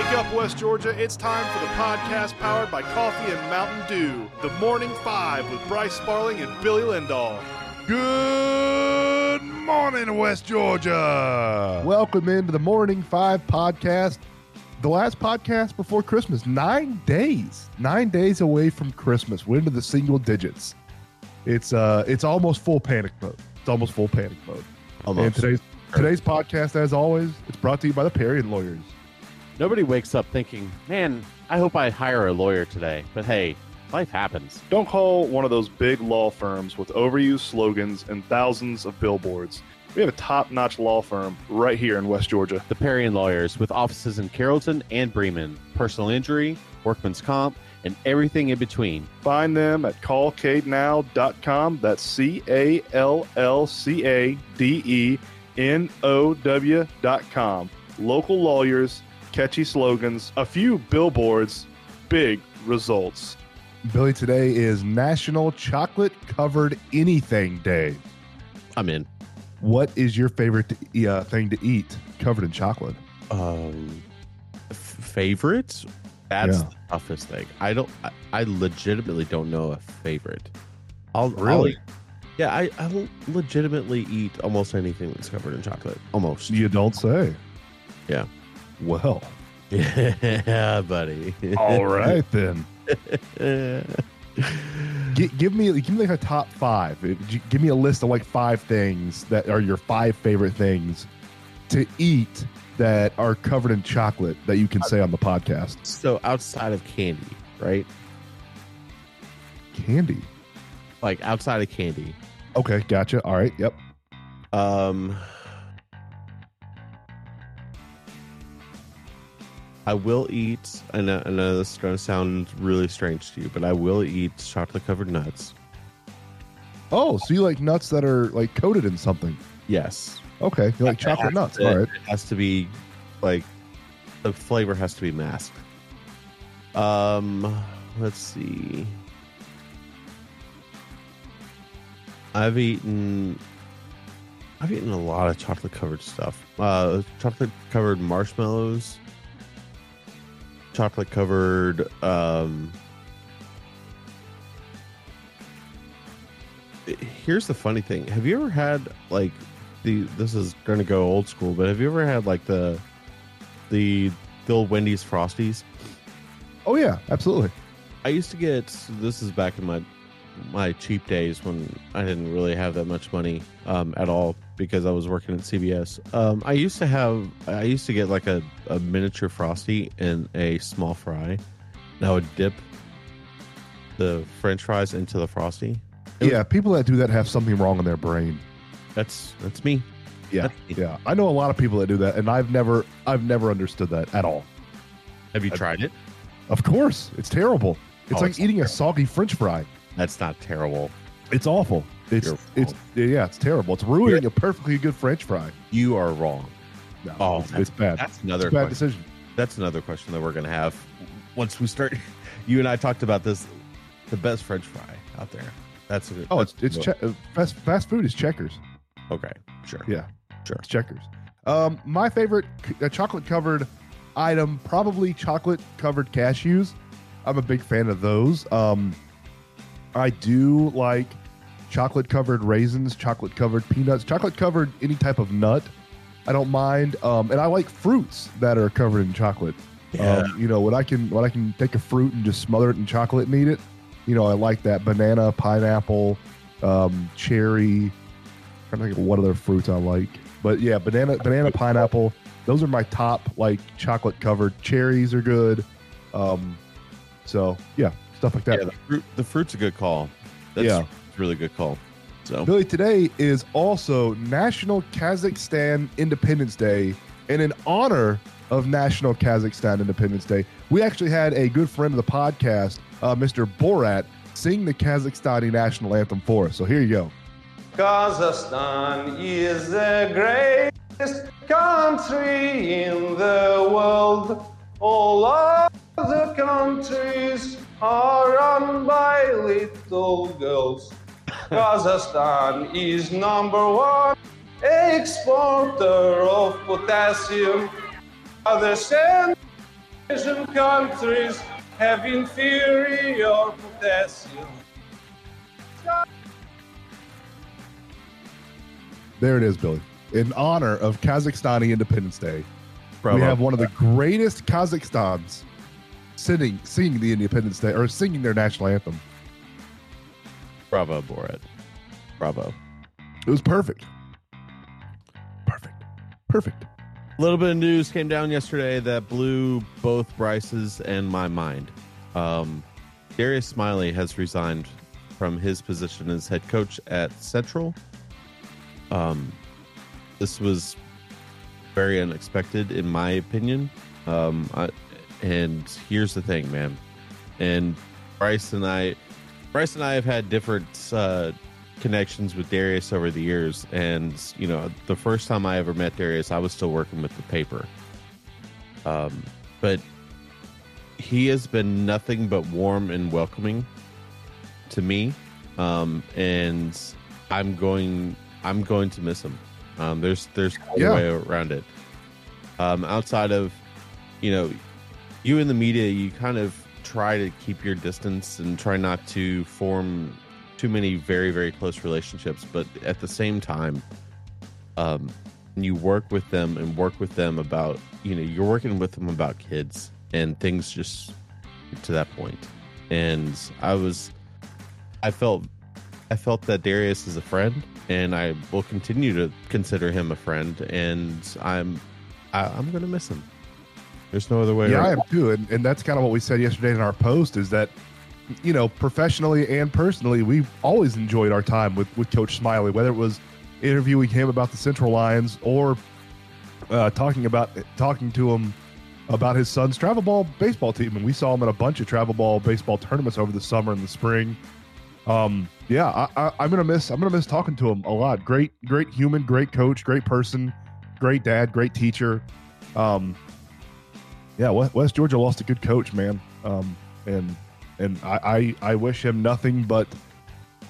Wake up, West Georgia. It's time for the podcast powered by Coffee and Mountain Dew. The Morning Five with Bryce Sparling and Billy Lindahl. Good morning, West Georgia. Welcome into the Morning Five podcast. The last podcast before Christmas. Nine days. Nine days away from Christmas. We're into the single digits. It's uh it's almost full panic mode. It's almost full panic mode. Almost. And today's today's podcast, as always, it's brought to you by the Perry and Lawyers. Nobody wakes up thinking, man, I hope I hire a lawyer today. But hey, life happens. Don't call one of those big law firms with overused slogans and thousands of billboards. We have a top notch law firm right here in West Georgia. The Perry and Lawyers with offices in Carrollton and Bremen, personal injury, workman's comp, and everything in between. Find them at callcadenow.com. That's C A L L C A D E N O W.com. Local lawyers, catchy slogans, a few billboards, big results. Billy, today is National Chocolate Covered Anything Day. I'm in. What is your favorite uh, thing to eat covered in chocolate? Um, f- favorites? That's Yeah. the toughest thing. I don't. I, I legitimately don't know a favorite. I'll Really? I'll- yeah, I I'll legitimately eat almost anything that's covered in chocolate. Almost. You don't say. Yeah. Well, Yeah, buddy. all right then. Give me give me like a top five. Give me a list of like five things that are your five favorite things to eat that are covered in chocolate that you can say on the podcast. so outside of candy, right? Candy. Like outside of candy. Okay, gotcha. All right. Yep. Um I will eat I know, I know this is gonna sound really strange to you, but I will eat chocolate covered nuts. Oh, so you like nuts that are like coated in something? Yes. Okay, you like It chocolate nuts. to- All right. It has to be like the flavor has to be masked. Um let's see. I've eaten I've eaten a lot of chocolate covered stuff. Uh chocolate covered marshmallows. Chocolate covered um Here's the funny thing. Have you ever had like the this is going to go old school, but have you ever had like the the the old Wendy's Frosties? Oh yeah, absolutely. I used to get this is back in my my cheap days when I didn't really have that much money um, at all because I was working at CBS. Um, I used to have I used to get like a, a miniature frosty and a small fry. And I would dip the French fries into the frosty. It was- Yeah, people that do that have something wrong in their brain. That's that's me. Yeah, That's me. yeah. I know a lot of people that do that, and I've never, I've never understood that at all. Have you tried it? Of course, it's terrible. It's Oh, like it's eating a soggy French fry. That's not terrible. It's awful. It's You're it's yeah, it's terrible. It's ruining a perfectly good French fry. You are wrong. No, Oh, it's, that's- it's bad. That's another bad question. decision. That's another question that we're gonna have once we start. You and I talked about this. The best French fry out there. That's a good. Oh, it's it's che- uh, fast fast food is Checkers. okay. Sure. Yeah, Sure. it's Checkers. Um, my favorite c- uh, chocolate covered item probably chocolate covered cashews. I'm a big fan of those. Um, I do like chocolate covered raisins, chocolate covered peanuts, chocolate covered any type of nut. I don't mind. Um, and I like fruits that are covered in chocolate. Yeah. Um, you know, when I can when I can take a fruit and just smother it in chocolate and eat it, you know, I like that. Banana, pineapple, um, cherry. I'm trying to think of what other fruits I like. But yeah, banana, banana, pineapple. Those are my top like chocolate covered. Cherries are good. Um, so yeah, stuff like that. yeah. The fruit. The fruit's a good call. That's Yeah. a really good call. So Billy, today is also National Kazakhstan Independence Day. And in honor of National Kazakhstan Independence Day, we actually had a good friend of the podcast, uh, Mr. Borat, sing the Kazakhstani national anthem for us. So here you go. Kazakhstan is the greatest country in the world. All other countries are run by little girls. Kazakhstan is number one exporter of potassium. Understand Asian countries have inferior potassium. There it is, Billy. In honor of Kazakhstani Independence Day, Bravo. we have one of the greatest Kazakhstans singing, singing the Independence Day or singing their national anthem. Bravo, Borat. Bravo. It was perfect. Perfect. Perfect. A little bit of news came down yesterday that blew both Bryce's and my mind. Um, Darius Smiley has resigned from his position as head coach at Central. Um, this was very unexpected, in my opinion. Um, I, and here's the thing, man. And Bryce and I, Bryce and I have had different uh, connections with Darius over the years. And, you know, the first time I ever met Darius, I was still working with the paper. Um, but he has been nothing but warm and welcoming to me. Um, and I'm going, I'm going to miss him. Um, there's, there's no Yeah. way around it. Um, outside of, you know, you in the media, you kind of try to keep your distance and try not to form too many very very close relationships but at the same time um you work with them and work with them about you know you're working with them about kids and things just to that point. And i was i felt i felt that darius is a friend and i will continue to consider him a friend and i'm I, i'm gonna miss him there's no other way Yeah, I am too. And, and that's kind of what we said yesterday in our post is that, you know, professionally and personally, we've always enjoyed our time with, with Coach Smiley, whether it was interviewing him about the Central Lions or uh, talking about talking to him about his son's travel ball baseball team. And we saw him in a bunch of travel ball baseball tournaments over the summer and the spring. Um, yeah, I, I, I'm gonna miss I'm gonna miss talking to him a lot. Great, great human, great coach, great person, great dad, great teacher. Um, yeah, West, Georgia lost a good coach, man. Um, and and I, I I wish him nothing but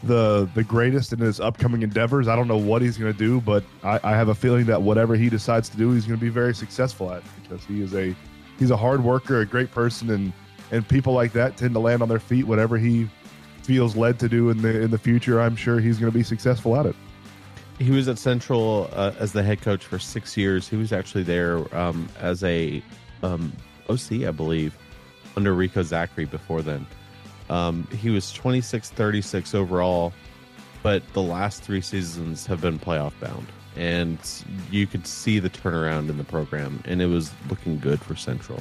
the the greatest in his upcoming endeavors. I don't know what he's going to do, but I, I have a feeling that whatever he decides to do, he's going to be very successful at because he is a he's a hard worker, a great person, and and people like that tend to land on their feet. Whatever he feels led to do in the in the future, I'm sure he's going to be successful at it. he was at Central uh, as the head coach for six years. He was actually there um, as a um, OC, I believe, under Rico Zachary before then. Um, he was 26 36 overall, but the last three seasons have been playoff bound. And you could see the turnaround in the program, and it was looking good for Central.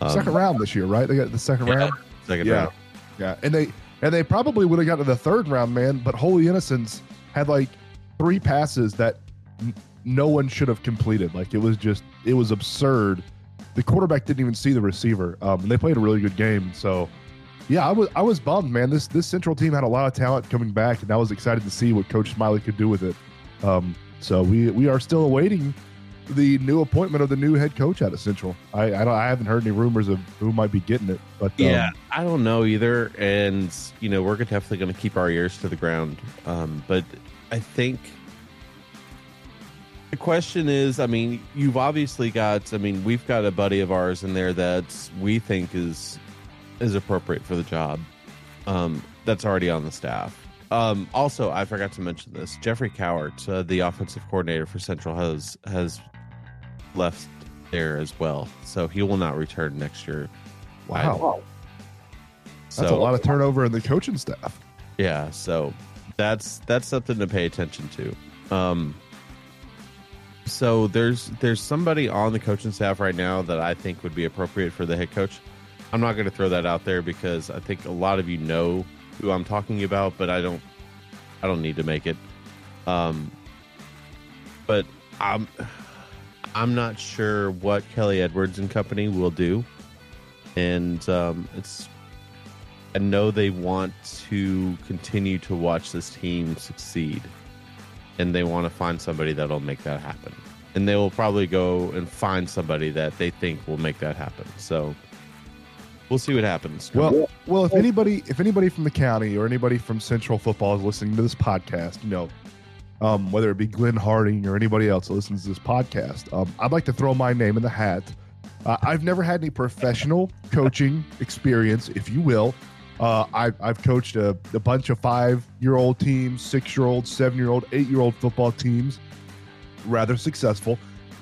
Um, second round this year, right? They got the second yeah, round. Second Yeah. round. Yeah, and they and they probably would have got to the third round, man. But Holy Innocents had like three passes that n- no one should have completed. Like it was just it was absurd. The quarterback didn't even see the receiver, um, and they played a really good game. So, yeah, I was I was bummed, man. This this Central team had a lot of talent coming back, and I was excited to see what Coach Smiley could do with it. Um, so we we are still awaiting the new appointment of the new head coach out of Central. I I, I haven't heard any rumors of who might be getting it, but um, Yeah, I don't know either, and you know we're definitely going to keep our ears to the ground. Um, but I think the question is, I mean, you've obviously got, I mean, we've got a buddy of ours in there that we think is is appropriate for the job. Um, that's already on the staff. Um, also, I forgot to mention this: Jeffrey Cowart, uh, the offensive coordinator for Central, has has left there as well, so he will not return next year. wow. That's So- a lot of turnover in the coaching staff. Yeah, so that's that's something to pay attention to. Um so there's there's somebody on the coaching staff right now that I think would be appropriate for the head coach. I'm not going to throw that out there because I think a lot of you know who I'm talking about, but I don't I don't need to make it. Um but I'm I'm not sure what Kelly Edwards and company will do. And um it's I know they want to continue to watch this team succeed, and they want to find somebody that'll make that happen. And they will probably go and find somebody that they think will make that happen. So we'll see what happens. Well, well, if anybody, if anybody from the county or anybody from Central Football is listening to this podcast, you know, um, whether it be Glenn Harding or anybody else that listens to this podcast, um, I'd like to throw my name in the hat Uh, I've never had any professional coaching experience, if you will. Uh, I've, I've coached a, a bunch of five year old teams, six year old, seven year old, eight year old football teams, rather successful.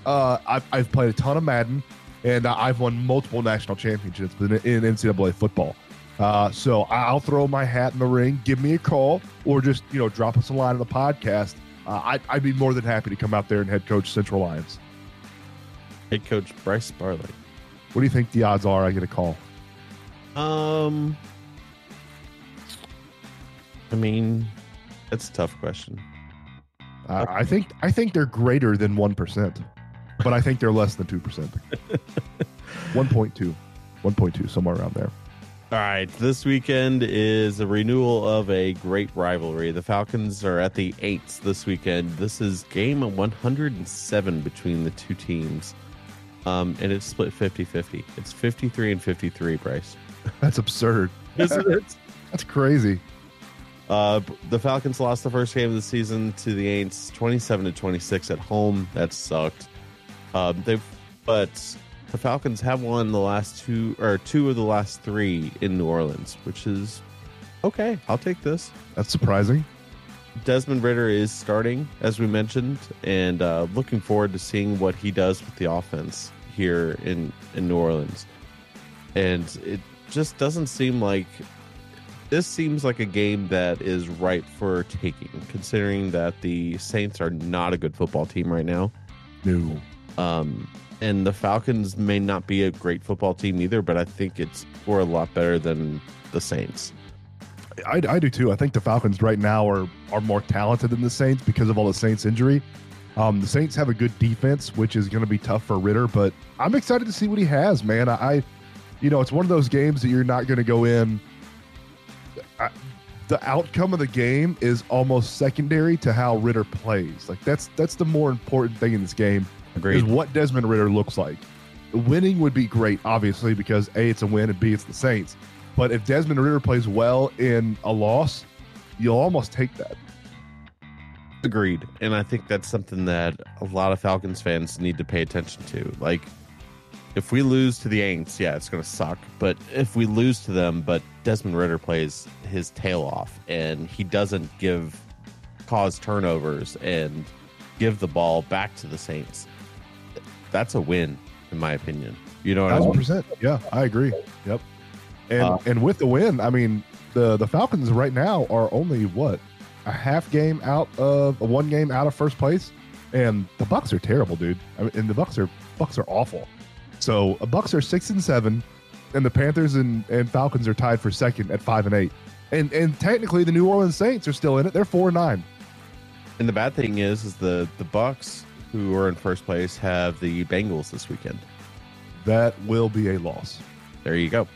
Uh, I've, I've played a ton of Madden, and I've won multiple national championships in, in NCAA football. Uh, so I'll throw my hat in the ring. Give me a call, or just you know drop us a line on the podcast. Uh, I'd, I'd be more than happy to come out there and head coach Central Lions. Head coach Bryce Barley. What do you think the odds are I get a call? Um, I mean, that's a tough question. Uh, I think I think they're greater than one percent, but I think they're less than two percent. One point two, one point two, somewhere around there. All right, this weekend is a renewal of a great rivalry. The Falcons are at the Aints this weekend. This is game 107 between the two teams. Um, and it's split 50 50. It's 53 and 53, Bryce. That's absurd. Isn't it? That's crazy. Uh, the Falcons lost the first game of the season to the Aints 27 to 26 at home. That sucked. Um, they've, but the Falcons have won the last two or two of the last three in New Orleans, which is okay. I'll take this. That's surprising. Desmond Ridder is starting, as we mentioned, and uh, looking forward to seeing what he does with the offense here in, in New Orleans. And it just doesn't seem like this seems like a game that is ripe for taking, considering that the Saints are not a good football team right now. No. Um, and the Falcons may not be a great football team either, but I think it's for a lot better than the Saints. I, I do too. I think the Falcons right now are are more talented than the Saints because of all the Saints injury. Um, the Saints have a good defense, which is going to be tough for Ridder, but I'm excited to see what he has, man. I, I you know, it's one of those games that you're not going to go in. The outcome of the game is almost secondary to how Ridder plays. Like that's that's the more important thing in this game Agreed. is what Desmond Ridder looks like. Winning would be great, obviously, because A, it's a win, and B, it's the Saints. But if Desmond Ridder plays well in a loss, you'll almost take that. Agreed. And I think that's something that a lot of Falcons fans need to pay attention to. Like, if we lose to the Aints, yeah, it's going to suck. But if we lose to them, but Desmond Ridder plays his tail off and he doesn't give cause turnovers and give the ball back to the Saints, that's a win, in my opinion. You know what I mean? percent. Yeah, I agree. Yep. And Uh, and with the win, I mean the the Falcons right now are only what a half game out of a one game out of first place, and the Bucks are terrible, dude. I mean, and the Bucks are Bucks are awful. So uh, Bucks are six and seven, and the Panthers and, and Falcons are tied for second at five and eight. And and technically the New Orleans Saints are still in it. They're four and nine. And the bad thing is, is the the Bucks, who are in first place, have the Bengals this weekend. That will be a loss. There you go.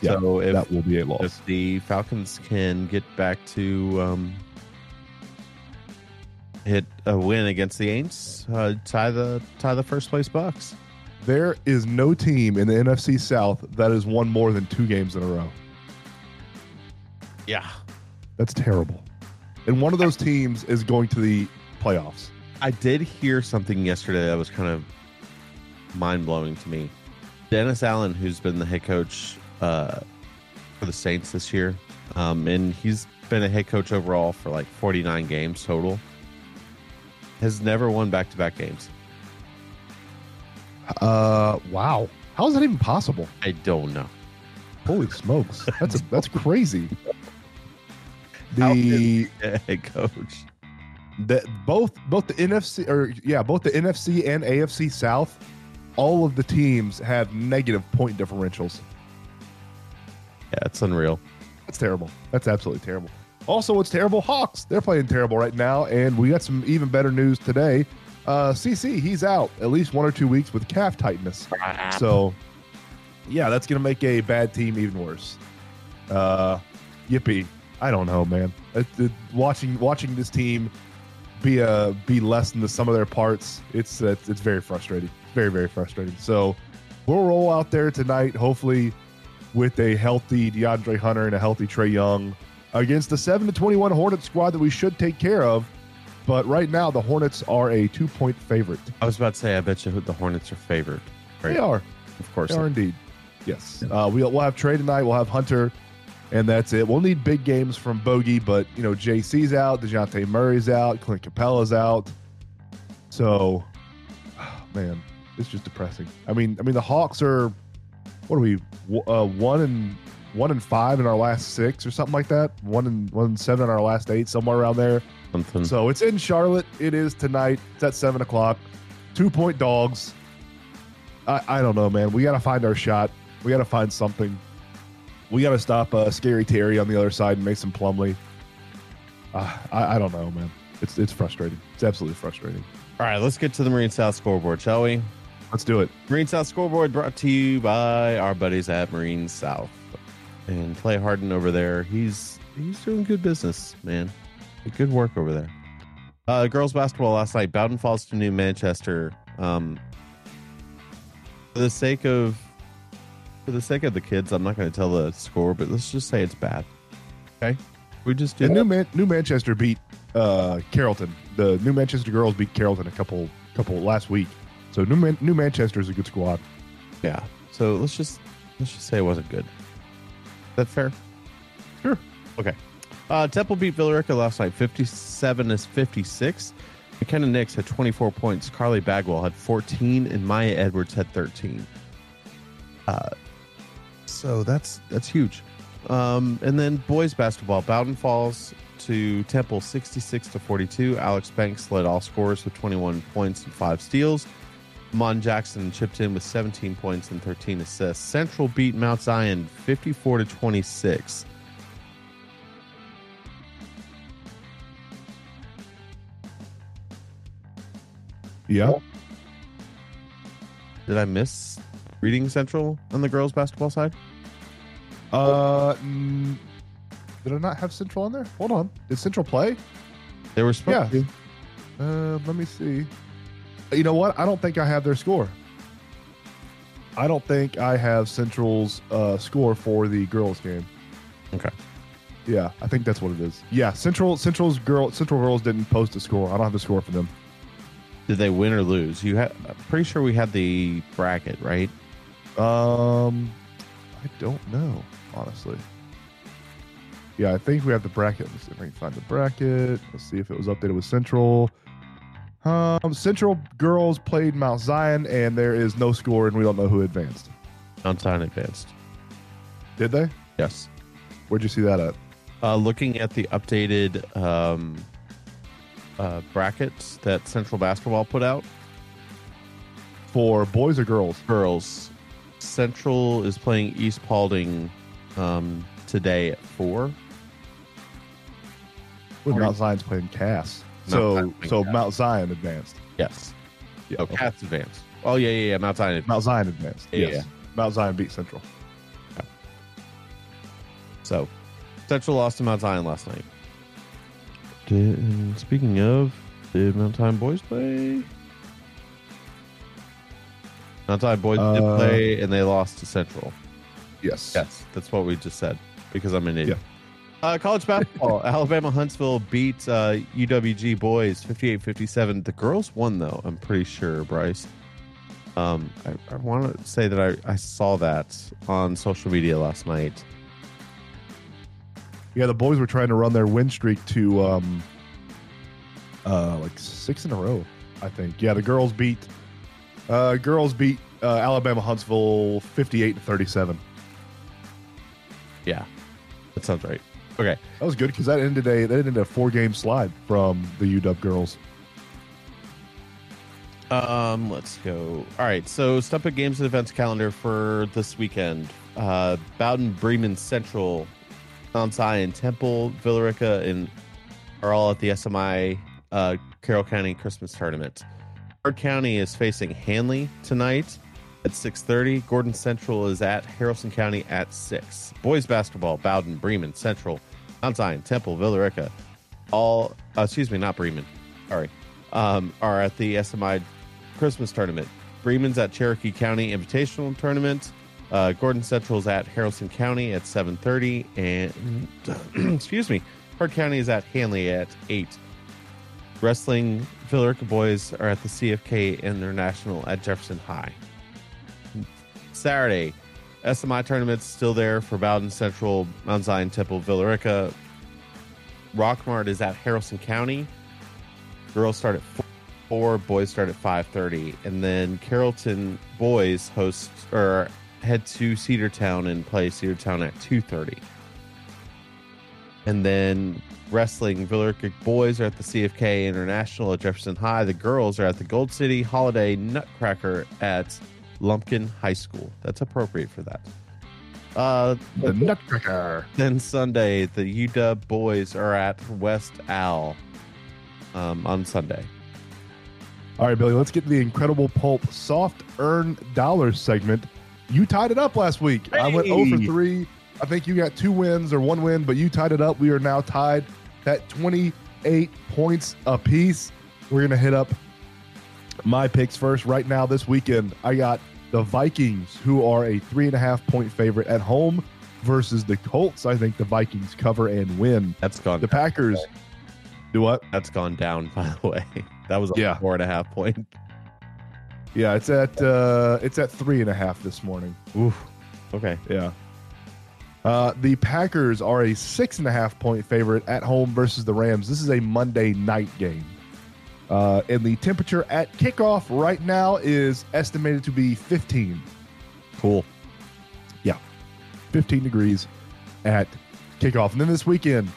Yeah, so if that will be a loss. if the Falcons can get back to um, hit a win against the Aints, uh, tie the tie the first place Bucks. There is no team in the NFC South that has won more than two games in a row. Yeah, That's terrible. And one of those teams is going to the playoffs. I did hear something yesterday that was kind of mind blowing to me. Dennis Allen, who's been the head coach uh, for the Saints this year, um, and he's been a head coach overall for like 49 games total, has never won back to back games. Uh, wow. How is that even possible? I don't know. Holy smokes. That's a, that's crazy. The, head coach. the both both the NFC or yeah, both the NFC and AFC South, all of the teams have negative point differentials. Yeah, it's unreal. That's terrible. That's absolutely terrible. Also, what's terrible? Hawks. They're playing terrible right now, and we got some even better news today. Uh, CC, he's out at least one or two weeks with calf tightness. So, yeah, that's gonna make a bad team even worse. Uh, yippee! I don't know, man. It, it- watching watching this team be a be less than the sum of their parts, it's it's, it's very frustrating. Very very frustrating. So, we'll roll out there tonight, hopefully, with a healthy DeAndre Hunter and a healthy Trae Young against the seven to twenty one Hornet squad that we should take care of. But right now, the Hornets are a two point favorite. I was about to say, I bet you the Hornets are favored. Right. They are. Of course. They are indeed. Yes. Uh, we'll, we'll have Trae tonight. We'll have Hunter, and that's it. We'll need big games from Bogey, but, you know, JC's out. DeJounte Murray's out. Clint Capela's out. So, man, it's just depressing. I mean, I mean, the Hawks are, what are we, uh, one and one and five in our last six or something like that. One and one and seven in our last eight, somewhere around there. Something. So it's in Charlotte. It is tonight. It's at seven o'clock. Two point dogs. I, I don't know, man. We got to find our shot. We got to find something. We got to stop uh, Scary Terry on the other side and Mason Plumlee. Uh, I, I don't know, man. It's it's frustrating. It's absolutely frustrating. All right, let's get to the Marine South scoreboard, shall we? Let's do it. Marine South scoreboard brought to you by our buddies at Marine South. And Clay Harden over there, he's he's doing good business, man. Good work over there. Uh, girls basketball last night, Bowdon Falls to New Manchester. Um, for the sake of for the sake of the kids, I'm not going to tell the score, but let's just say it's bad. Okay, we just do. And New Man- New Manchester beat uh, Carrollton. The New Manchester girls beat Carrollton a couple couple last week. So New Man- New Manchester is a good squad. Yeah. So let's just let's just say it wasn't good. Is that fair? Sure. Okay. Uh, Temple beat Villa Rica last night, fifty-seven is fifty-six. McKenna Nix had twenty-four points. Carly Bagwell had fourteen, and Maya Edwards had thirteen. Uh, so that's that's huge. Um, and then boys basketball, Bowdon Falls to Temple, sixty-six to forty-two. Alex Banks led all scorers with twenty-one points and five steals. Mon Jackson chipped in with 17 points and 13 assists. Central beat Mount Zion 54 to 26. Yeah. Did I miss reading Central on the girls basketball side? Uh, mm, did I not have Central on there? Hold on. Did Central play? They were supposed Yeah. to. Uh, let me see. You know what? I don't think I have their score. I don't think I have Central's uh, score for the girls game. Okay. Yeah, I think that's what it is. Yeah, Central Central's girl Central girls didn't post a score. I don't have the score for them. Did they win or lose? You had. I'm pretty sure we had the bracket, right? Um, I don't know honestly. Yeah, I think we have the bracket. Let's see if I can find the bracket. Let's see if it was updated with Central. Um, Central girls played Mount Zion, and there is no score, and we don't know who advanced. Mount Zion advanced. Did they? Yes. Where'd you see that at? Uh, looking at the updated um, uh, brackets that Central Basketball put out, For boys or girls? girls, Central is playing East Paulding um, today at four. Or- Mount Zion's playing Cass. Mount So Zion's so Cass. Mount Zion advanced. Yes. Yeah, Oh. Cass advanced. Oh yeah, yeah, yeah. Mount Zion. advanced. Mount Zion advanced. Yeah, yes. Mount Zion beat Central. So, Central lost to Mount Zion last night. And speaking of, did Mount Zion boys play? Mount Zion boys did Uh, play, and they lost to Central. Yes. Yes, that's what we just said because I'm an idiot. Yeah. Uh, college basketball, Alabama Huntsville beat uh, UWG boys 58-57. The girls won though. I'm pretty sure, Bryce. Um, I, I want to say that I, I saw that on social media last night. Yeah, the boys were trying to run their win streak to um uh like six in a row, I think. Yeah, the girls beat uh girls beat uh, Alabama Huntsville 58 to 37. Yeah, that sounds right. Okay, That was good because that ended a that ended a four game slide from the UW girls. Um, let's go. All right, so Stump It games and events calendar for this weekend. Uh, Bowdon, Bremen Central, Mount Zion, Temple, Villa Rica, and are all at the SMI uh, Carroll County Christmas tournament. Heard County is facing Hanley tonight at 6:30. Gordon Central is at Haralson County at six. Boys basketball: Bowdon, Bremen Central, Mount Zion, Temple, Villa Rica, all. Uh, excuse me, not Bremen. Sorry, um, are at the SMI Christmas tournament. Bremen's at Cherokee County Invitational Tournament. Uh, Gordon Central's at Haralson County at 7:30, and excuse me, Hart County is at Hanley at eight. Wrestling Villa Rica boys are at the CFK International at Jefferson High. Saturday, SMI tournament's still there for Bowdon Central, Mount Zion Temple, Villa Rica. Rockmart is at Harrison County. Girls start at four, boys start at five thirty, and then Carrollton boys host or head to Cedartown and play Cedartown at two thirty. And then wrestling, Villa Rica boys are at the CFK International at Jefferson High. The girls are at the Gold City Holiday Nutcracker at Lumpkin High School. That's appropriate for that. Uh, The Nutcracker. then Sunday, the UW boys are at West Al um, on Sunday. All right, Billy, let's get to the Incredible Pulp soft earned dollars segment. You tied it up last week. I went 0 for 3. I think you got two wins or one win, but you tied it up. We are now tied at 28 points apiece. We're going to hit up my picks first. Right now, this weekend, I got the Vikings, who are a three and a half point favorite at home versus the Colts. I think the Vikings cover and win. That's gone. The Packers do what? That's gone down. By the way, that was a Yeah. four and a half point. Yeah, it's at uh, it's at three and a half this morning. Oof. Okay. Yeah. Uh, the Packers are a six and a half point favorite at home versus the Rams. This is a Monday night game. Uh, and the temperature at kickoff right now is estimated to be 15. Cool. Yeah. 15 degrees at kickoff. And then this weekend,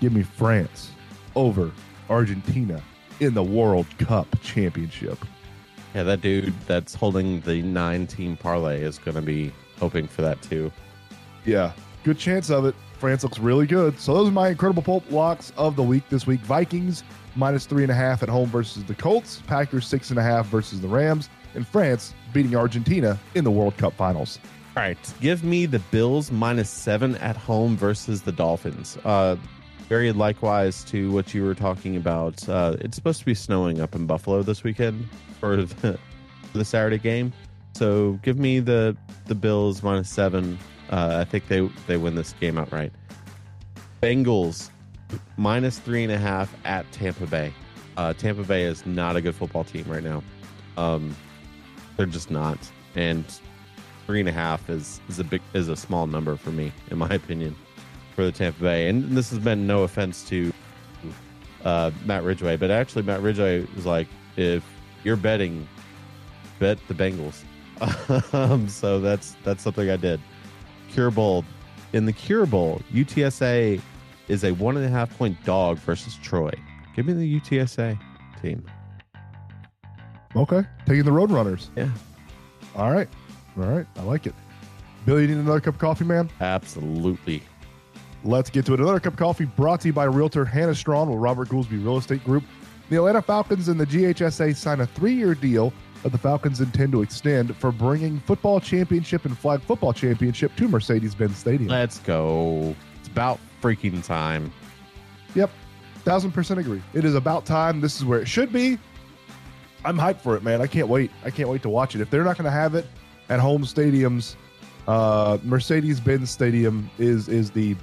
give me France over Argentina in the World Cup Championship. Yeah, that dude that's holding the nine team parlay is going to be hoping for that too. Yeah, good chance of it. France looks really good. So those are my incredible pulp locks of the week this week. Vikings minus three and a half at home versus the Colts. Packers six and a half versus the Rams. And France beating Argentina in the World Cup Finals. All right, give me the Bills minus seven at home versus the Dolphins. Uh, very likewise to what you were talking about. Uh, it's supposed to be snowing up in Buffalo this weekend for the, the Saturday game. So give me the the Bills minus seven. Uh, I think they they win this game outright. Bengals minus three and a half at Tampa Bay. Uh, Tampa Bay is not a good football team right now. Um, they're just not, and three and a half is is a big is a small number for me, in my opinion, for the Tampa Bay. And this has been no offense to uh, Matt Ridgway, but actually Matt Ridgway was like, if you're betting, bet the Bengals. um, so that's that's something I did. Cure Bowl in the Cure Bowl, UTSA is a one and a half point dog versus Troy. Give me the UTSA team. Okay. Taking the Roadrunners. Yeah. All right. All right. I like it. Billy, you need another cup of coffee, man? Absolutely. Let's get to it. Another cup of coffee brought to you by Realtor Hannah Strawn with Robert Goolsby Real Estate Group. The Atlanta Falcons and the GHSA sign a three-year deal that the Falcons intend to extend for bringing football championship and flag football championship to Mercedes-Benz Stadium. Let's go. It's about freaking time. Yep, thousand percent agree. It is about time. This is where it should be. I'm hyped for it, man. I can't wait. I can't wait to watch it. If they're not going to have it at home stadiums, uh, Mercedes-Benz Stadium is is the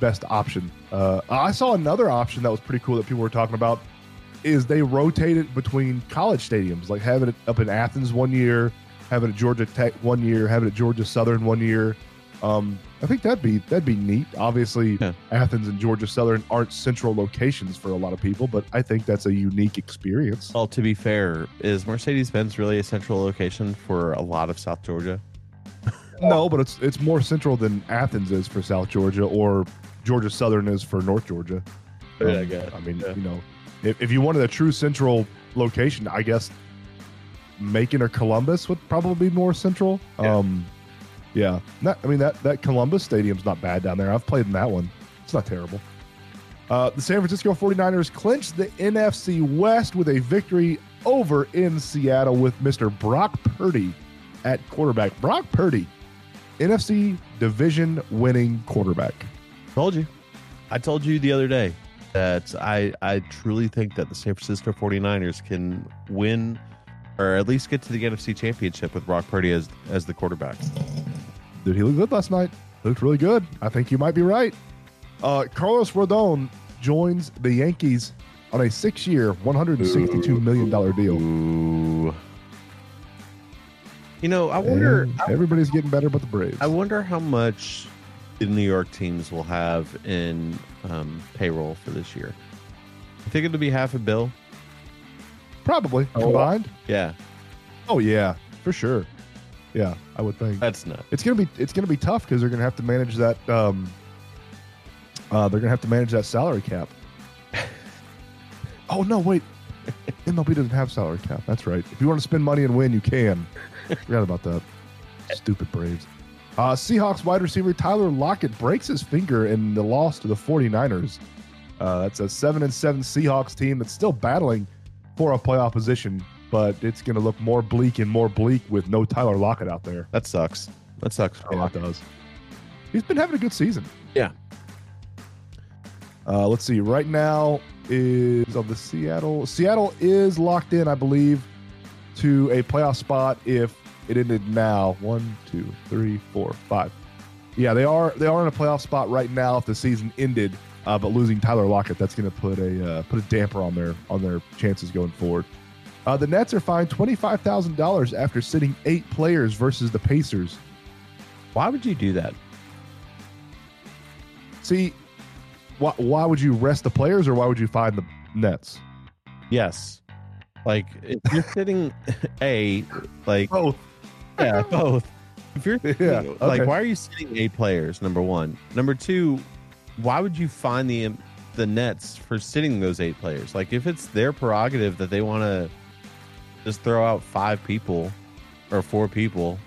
best option. Uh, I saw another option that was pretty cool that people were talking about. Is they rotate it between college stadiums, like having it up in Athens one year, having it at Georgia Tech one year, having it at Georgia Southern one year. Um, I think that'd be that'd be neat. Obviously, Yeah. Athens and Georgia Southern aren't central locations for a lot of people, but I think that's a unique experience. Well, to be fair, is Mercedes Benz really a central location for a lot of South Georgia? No, but it's it's more central than Athens is for South Georgia or Georgia Southern is for North Georgia. Yeah, Um, I guess. I mean, Yeah. you know, if, if you wanted a true central location, I guess Macon or Columbus would probably be more central. Yeah. Um, yeah. Not, I mean that that Columbus stadium's not bad down there. I've played in that one. It's not terrible. Uh, the San Francisco 49ers clinched the NFC West with a victory over in Seattle with Mr. Brock Purdy at quarterback. Brock Purdy, NFC division winning quarterback. Told you. I told you the other day that I I truly think that the San Francisco 49ers can win or at least get to the NFC championship with Brock Purdy as as the quarterback. Dude, he looked good last night. Looked really good. I think you might be right. Uh, Carlos Rodon joins the Yankees on a six-year, $162 million deal. Ooh. You know, I wonder. And everybody's getting better but the Braves. I wonder how much the New York teams will have in um, payroll for this year. I think it'll be half a bill. Probably Oh. combined. Yeah, Oh yeah, for sure. Yeah, I would think that's nuts. it's gonna be it's gonna be tough because they're gonna have to manage that. Um, uh, they're gonna have to manage that salary cap. oh no, wait. MLB doesn't have salary cap. That's right. If you want to spend money and win, you can. Forgot about that. Stupid Braves. Uh, Seahawks wide receiver Tyler Lockett breaks his finger in the loss to the 49ers. Uh, that's a seven and seven Seahawks team that's still battling for a playoff position, but it's going to look more bleak and more bleak with no Tyler Lockett out there. That sucks. That sucks. For Yeah, it does. He's been having a good season. Yeah. Uh, let's see. Right now is of the Seattle. Seattle is locked in, I believe, to a playoff spot if it ended now. One, two, three, four, five. Yeah, they are. They are in a playoff spot right now if the season ended. Uh, but losing Tyler Lockett, that's going to put a uh, put a damper on their on their chances going forward. Uh, the Nets are fined twenty five thousand dollars after sitting eight players versus the Pacers. Why would you do that? See, why, why would you rest the players or why would you find the Nets? Yes. Like if you're sitting a like Both. Yeah both. If you're Yeah, like okay. why are you sitting eight players? Number one. Number two. Why would you find the the Nets for sitting those eight players? Like if it's their prerogative that they want to just throw out five people or four people,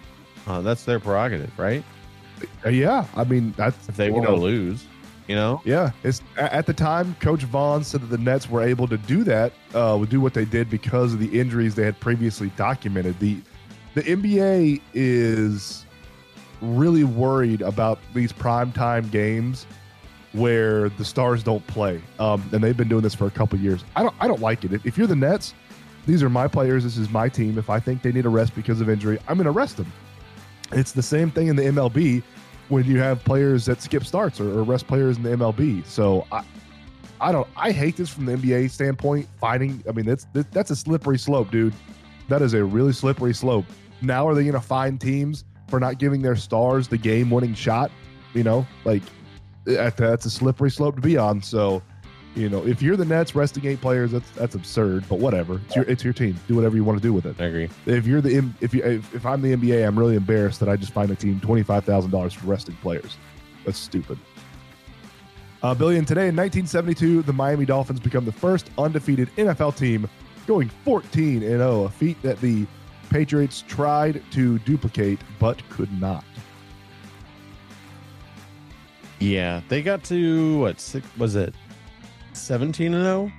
uh, that's their prerogative, right? Uh, yeah, I mean that's If they want to lose, you know. Yeah, it's at the time Coach Vaughn said that the Nets were able to do that, uh, would do what they did because of the injuries they had previously documented. the The NBA is really worried about these primetime games where the stars don't play, um, and they've been doing this for a couple years. I don't, I don't like it. If, you're the Nets, these are my players. This is my team. If I think they need a rest because of injury, I'm going to rest them. It's the same thing in the MLB when you have players that skip starts or, or rest players in the MLB. So I, I don't. I hate this from the NBA standpoint. Fighting. I mean, that's that's a slippery slope, dude. That is a really slippery slope. Now, are they going to find teams for not giving their stars the game-winning shot? You know, like that's a slippery slope to be on. So, you know, if you're the Nets resting eight players, that's that's absurd. But whatever, it's your it's your team. Do whatever you want to do with it I agree. if you're the M- if you if, if I'm the NBA, I'm really embarrassed that I just find a team twenty five thousand dollars for resting players. That's stupid. Uh, Billion today in 1972, the Miami Dolphins become the first undefeated NFL team, going 14 and 0, a feat that the Patriots tried to duplicate but could not. Yeah, they got to what? Six, was it seventeen and zero?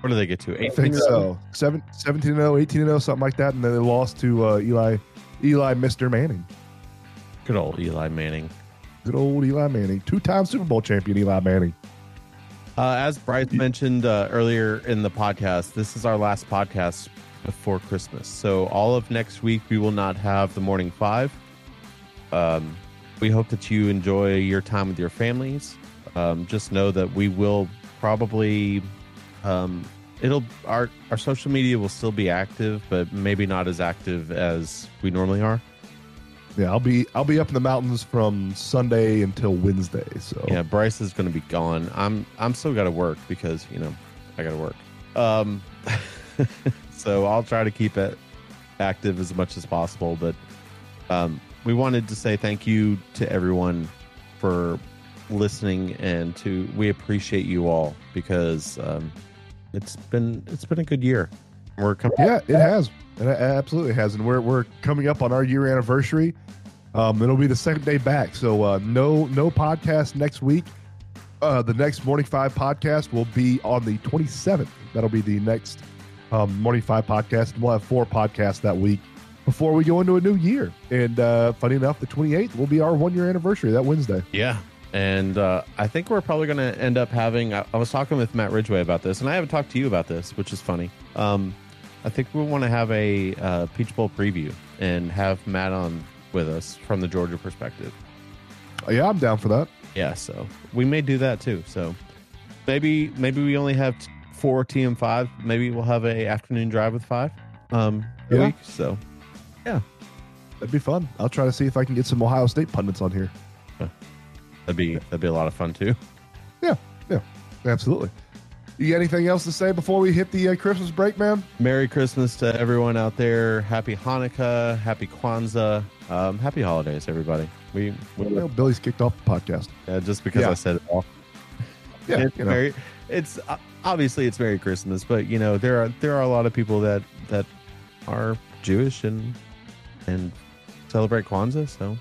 What did they get to? I 18 think and so. Seven, 17 and 0, 18 and 0, something like that, and then they lost to uh, Eli, Eli, Mister Manning. Good old Eli Manning. Good old Eli Manning, two time Super Bowl champion Eli Manning. Uh, as Bryce mentioned uh, earlier in the podcast, this is our last podcast before Christmas. So all of next week we will not have the morning five. Um, we hope that you enjoy your time with your families. Um, just know that we will probably um, it'll our our social media will still be active, but maybe not as active as we normally are. Yeah, I'll be I'll be up in the mountains from Sunday until Wednesday. So Yeah, Bryce is going to be gone. I'm I'm still got to work because you know I got to work. Um, so I'll try to keep it active as much as possible. But um, we wanted to say thank you to everyone for listening and to we appreciate you all because um, it's been it's been a good year. We're coming. yeah, it has. It absolutely has, and we're we're coming up on our year anniversary. Um, it'll be the second day back, so uh, no no podcast next week. Uh, the next Morning Five podcast will be on the 27th. That'll be the next um, Morning Five podcast. We'll have four podcasts that week before we go into a new year. And uh, funny enough, the 28th will be our one year anniversary that Wednesday. Yeah. And uh, I think we're probably going to end up having. I, I was talking with Matt Ridgway about this, and I haven't talked to you about this, which is funny. Um, I think we want to have a uh, Peach Bowl preview and have Matt on with us from the Georgia perspective. Uh, yeah, I'm down for that. Yeah, so we may do that too. So maybe maybe we only have t- four TM five. Maybe we'll have a afternoon drive with five um, Yeah. week. So yeah, That'd be fun. I'll try to see if I can get some Ohio State pundits on here. That'd be that'd be a lot of fun too. Yeah, yeah, absolutely. You got anything else to say before we hit the uh, Christmas break, man? Merry Christmas to everyone out there. Happy Hanukkah. Happy Kwanzaa. Um, happy holidays, everybody. We, we Well, Billy's kicked off the podcast. uh, just because Yeah. I said it all. Yeah, it's you know. Merry, it's uh, obviously it's Merry Christmas, but you know there are there are a lot of people that that are Jewish and and celebrate Kwanzaa. So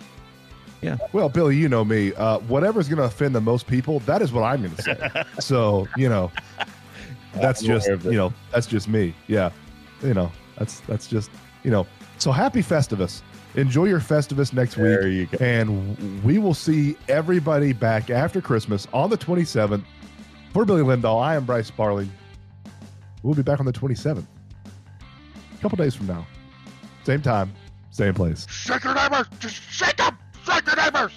Well, Billy, you know me. Uh, whatever's going to offend the most people, that is what I'm going to say. so you know, that's I'm just aware of it. you know that's just me. Yeah, you know that's that's just you know. So happy Festivus. Enjoy your Festivus next week. there you go. And we will see everybody back after Christmas on the 27th. For Billy Lindahl, I am Bryce Barley. We'll be back on the 27th. A couple days from now. Same time, same place. Shake your neighbor. Just shake him. Like your neighbors.